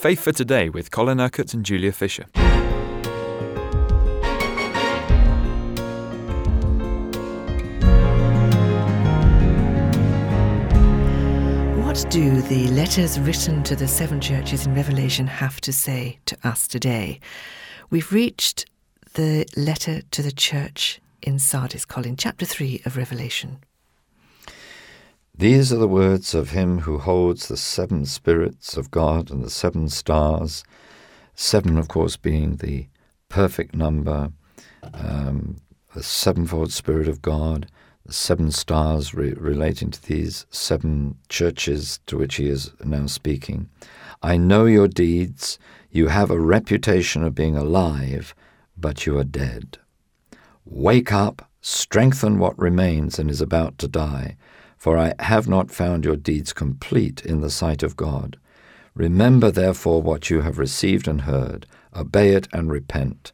Faith for Today with Colin Urquhart and Julia Fisher. What do the letters written to the seven churches in Revelation have to say to us today? We've reached the letter to the church in Sardis, Colin, chapter 3 of Revelation. These are the words of him who holds the seven spirits of God and the seven stars, seven, of course, being the perfect number, um, the sevenfold Spirit of God, the seven stars re- relating to these seven churches to which he is now speaking. I know your deeds. You have a reputation of being alive, but you are dead. Wake up, strengthen what remains and is about to die, for I have not found your deeds complete in the sight of God. Remember, therefore, what you have received and heard, obey it and repent.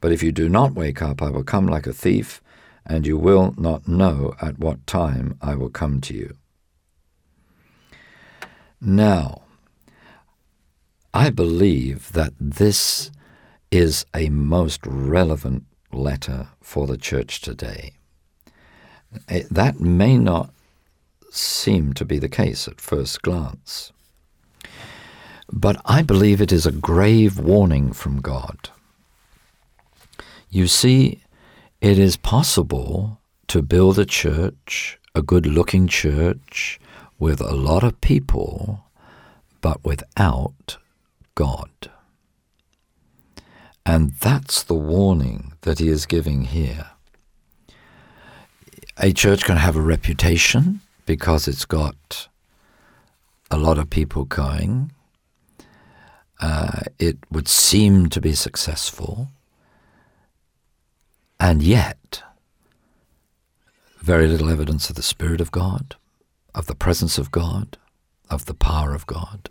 But if you do not wake up, I will come like a thief, and you will not know at what time I will come to you. Now, I believe that this is a most relevant letter for the church today. It, that may not seem to be the case at first glance. But I believe it is a grave warning from God. You see, it is possible to build a church, a good looking church, with a lot of people, but without God. And that's the warning that he is giving here. A church can have a reputation because it's got a lot of people going. Uh, it would seem to be successful. And yet, very little evidence of the Spirit of God, of the presence of God, of the power of God.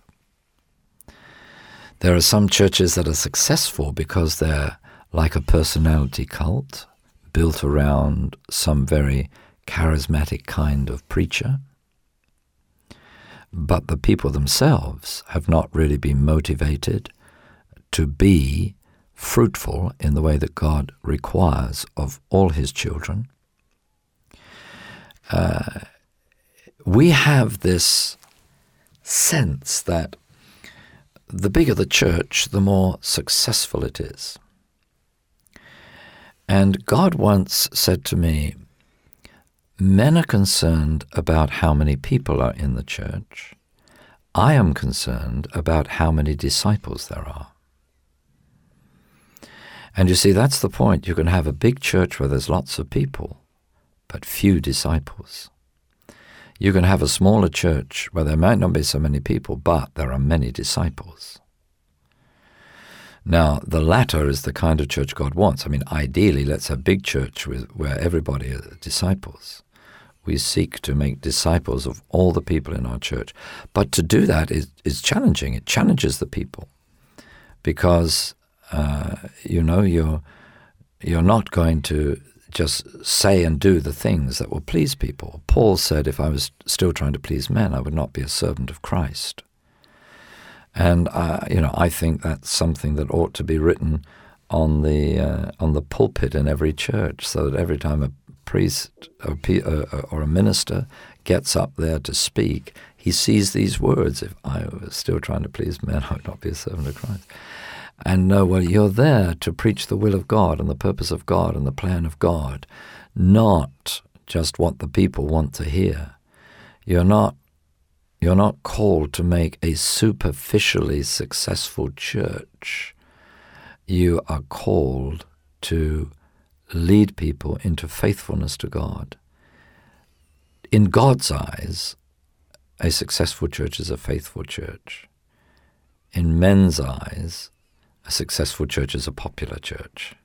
There are some churches that are successful because they're like a personality cult built around some very charismatic kind of preacher. But the people themselves have not really been motivated to be fruitful in the way that God requires of all his children. Uh, we have this sense that the bigger the church, the more successful it is. And God once said to me, Men are concerned about how many people are in the church. I am concerned about how many disciples there are. And you see, that's the point. You can have a big church where there's lots of people, but few disciples. You can have a smaller church where there might not be so many people, but there are many disciples. Now, the latter is the kind of church God wants. I mean, ideally, let's have a big church with, where everybody are disciples. We seek to make disciples of all the people in our church. But to do that is, is challenging. It challenges the people because, uh, you know, you're, you're not going to just say and do the things that will please people. Paul said, if I was still trying to please men, I would not be a servant of Christ. And uh, you know, I think that's something that ought to be written on the uh, on the pulpit in every church, so that every time a priest or, or a minister gets up there to speak, he sees these words: "If I was still trying to please men, I would not be a servant of Christ." and no, well, you're there to preach the will of God and the purpose of God and the plan of God, not just what the people want to hear. You're not you're not called to make a superficially successful church. You are called to lead people into faithfulness to God. In God's eyes, a successful church is a faithful church. In men's eyes, a successful church is a popular church.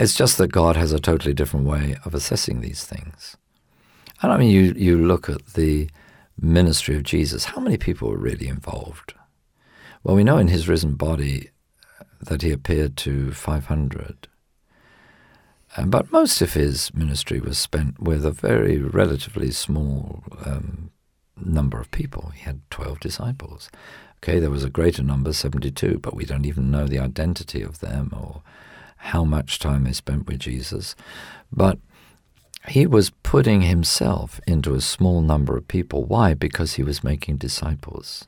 It's just that God has a totally different way of assessing these things. And I mean, you, you look at the ministry of Jesus, how many people were really involved? Well, we know in his risen body that he appeared to 500. But most of his ministry was spent with a very relatively small um, number of people. He had 12 disciples. Okay, there was a greater number, 72, but we don't even know the identity of them or how much time they spent with Jesus. But he was putting himself into a small number of people. Why? Because he was making disciples.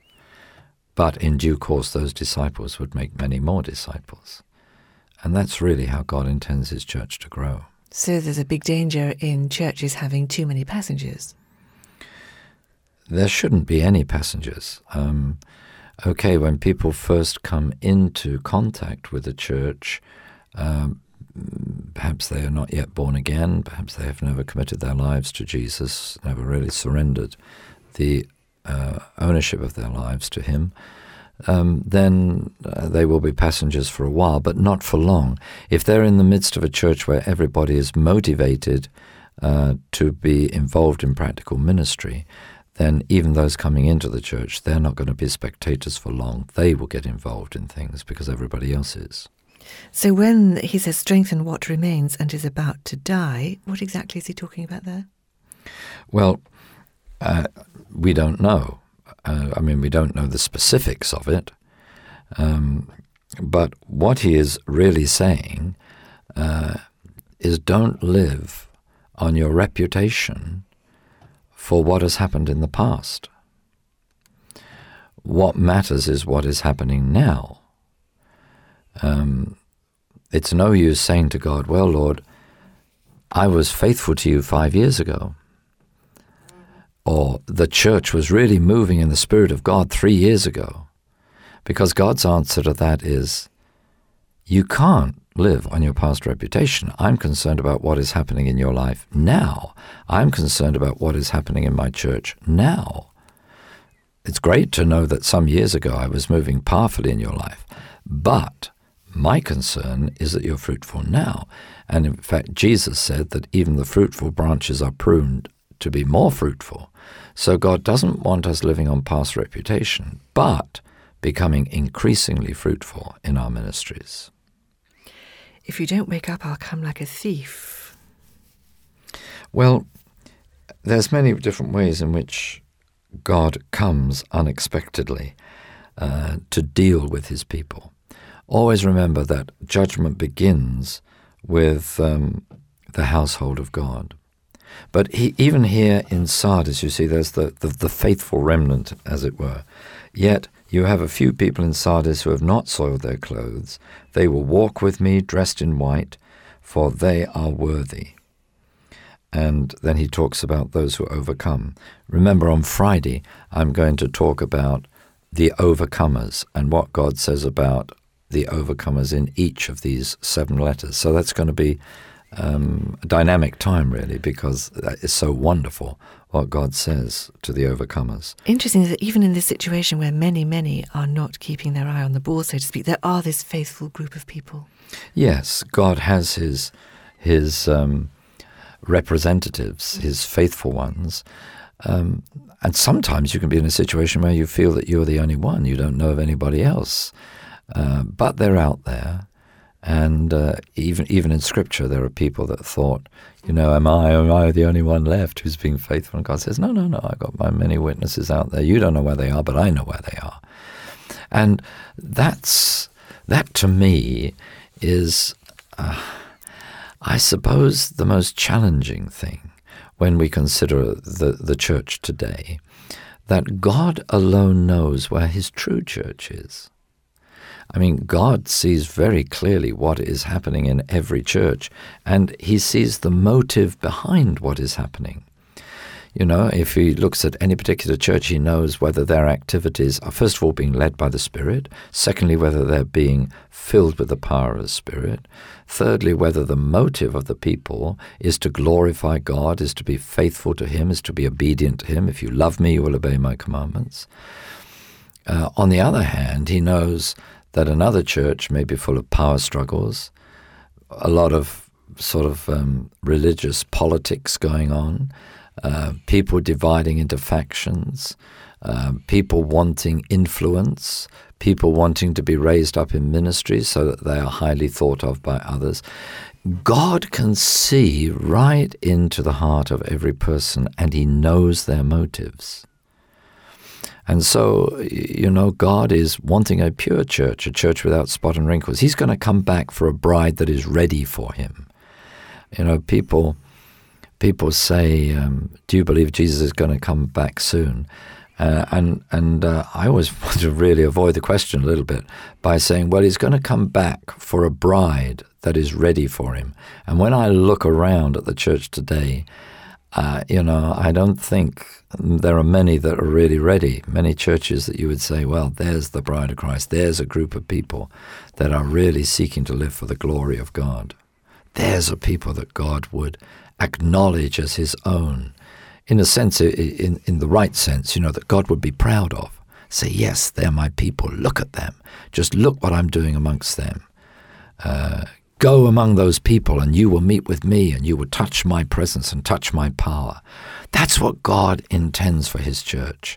But in due course, those disciples would make many more disciples. And that's really how God intends his church to grow. So there's a big danger in churches having too many passengers. There shouldn't be any passengers. Um, okay, when people first come into contact with the church, um, perhaps they are not yet born again, perhaps they have never committed their lives to Jesus, never really surrendered the uh, ownership of their lives to Him um, then uh, they will be passengers for a while, but not for long. If they're in the midst of a church where everybody is motivated uh, to be involved in practical ministry, then even those coming into the church, they're not going to be spectators for long. They will get involved in things because everybody else is. So when he says strengthen what remains and is about to die, what exactly is he talking about there? Well, uh, we don't know. Uh, I mean, we don't know the specifics of it, um, but what he is really saying uh, is don't live on your reputation for what has happened in the past. What matters is what is happening now. Um, it's no use saying to God, Well, Lord, I was faithful to you five years ago or the church was really moving in the Spirit of God three years ago. Because God's answer to that is you can't live on your past reputation. I'm concerned about what is happening in your life now. I'm concerned about what is happening in my church now. It's great to know that some years ago I was moving powerfully in your life, but my concern is that you're fruitful now. And in fact, Jesus said that even the fruitful branches are pruned to be more fruitful. So God doesn't want us living on past reputation, but becoming increasingly fruitful in our ministries. If you don't wake up, I'll come like a thief. Well, there's many different ways in which God comes unexpectedly uh, to deal with his people. Always remember that judgment begins with um, the household of God. But he, even here in Sardis, you see, there's the, the, the faithful remnant, as it were. Yet you have a few people in Sardis who have not soiled their clothes. They will walk with me dressed in white, for they are worthy. And then he talks about those who overcome. Remember, on Friday, I'm going to talk about the overcomers and what God says about the overcomers in each of these seven letters. So that's going to be um, dynamic time, really, because it's so wonderful what God says to the overcomers. Interesting is that even in this situation where many, many are not keeping their eye on the ball, so to speak, there are this faithful group of people. Yes, God has His His um, representatives, His faithful ones. Um, and sometimes you can be in a situation where you feel that you're the only one, you don't know of anybody else. Uh, but they're out there. And uh, even even in Scripture, there are people that thought, you know, am I am I the only one left who's being faithful? And God says, no, no, no. I got my many witnesses out there. You don't know where they are, but I know where they are. And that's that to me is, uh, I suppose, the most challenging thing when we consider the the church today. That God alone knows where His true church is. I mean, God sees very clearly what is happening in every church, and He sees the motive behind what is happening. You know, if He looks at any particular church, He knows whether their activities are, first of all, being led by the Spirit, secondly, whether they're being filled with the power of the Spirit, thirdly, whether the motive of the people is to glorify God, is to be faithful to Him, is to be obedient to Him. If you love me, you will obey my commandments. Uh, on the other hand, He knows that another church may be full of power struggles, a lot of sort of um, religious politics going on, uh, people dividing into factions, uh, people wanting influence, people wanting to be raised up in ministry so that they are highly thought of by others. God can see right into the heart of every person and he knows their motives. And so, you know, God is wanting a pure church, a church without spot and wrinkles. He's going to come back for a bride that is ready for him. You know, people people say, um, "Do you believe Jesus is going to come back soon?" Uh, and and uh, I always want to really avoid the question a little bit by saying, "Well, he's going to come back for a bride that is ready for him." And when I look around at the church today, uh, you know, I don't think there are many that are really ready. Many churches that you would say, well, there's the bride of Christ. There's a group of people that are really seeking to live for the glory of God. There's a people that God would acknowledge as his own. In a sense, in, in the right sense, you know, that God would be proud of. Say, yes, they're my people. Look at them. Just look what I'm doing amongst them. Uh, Go among those people, and you will meet with me, and you will touch my presence and touch my power. That's what God intends for His church.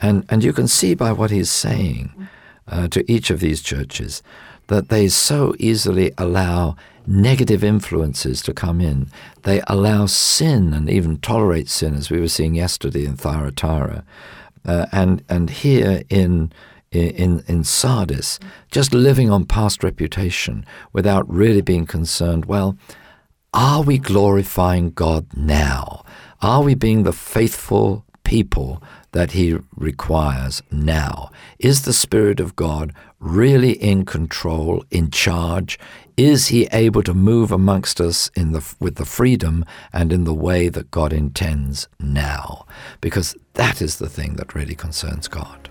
And, and you can see by what He's saying uh, to each of these churches that they so easily allow negative influences to come in. They allow sin and even tolerate sin, as we were seeing yesterday in Thyatira. Uh, and, and here in in, in Sardis, just living on past reputation without really being concerned, well, are we glorifying God now? Are we being the faithful people that He requires now? Is the Spirit of God really in control, in charge? Is He able to move amongst us in the, with the freedom and in the way that God intends now? Because that is the thing that really concerns God.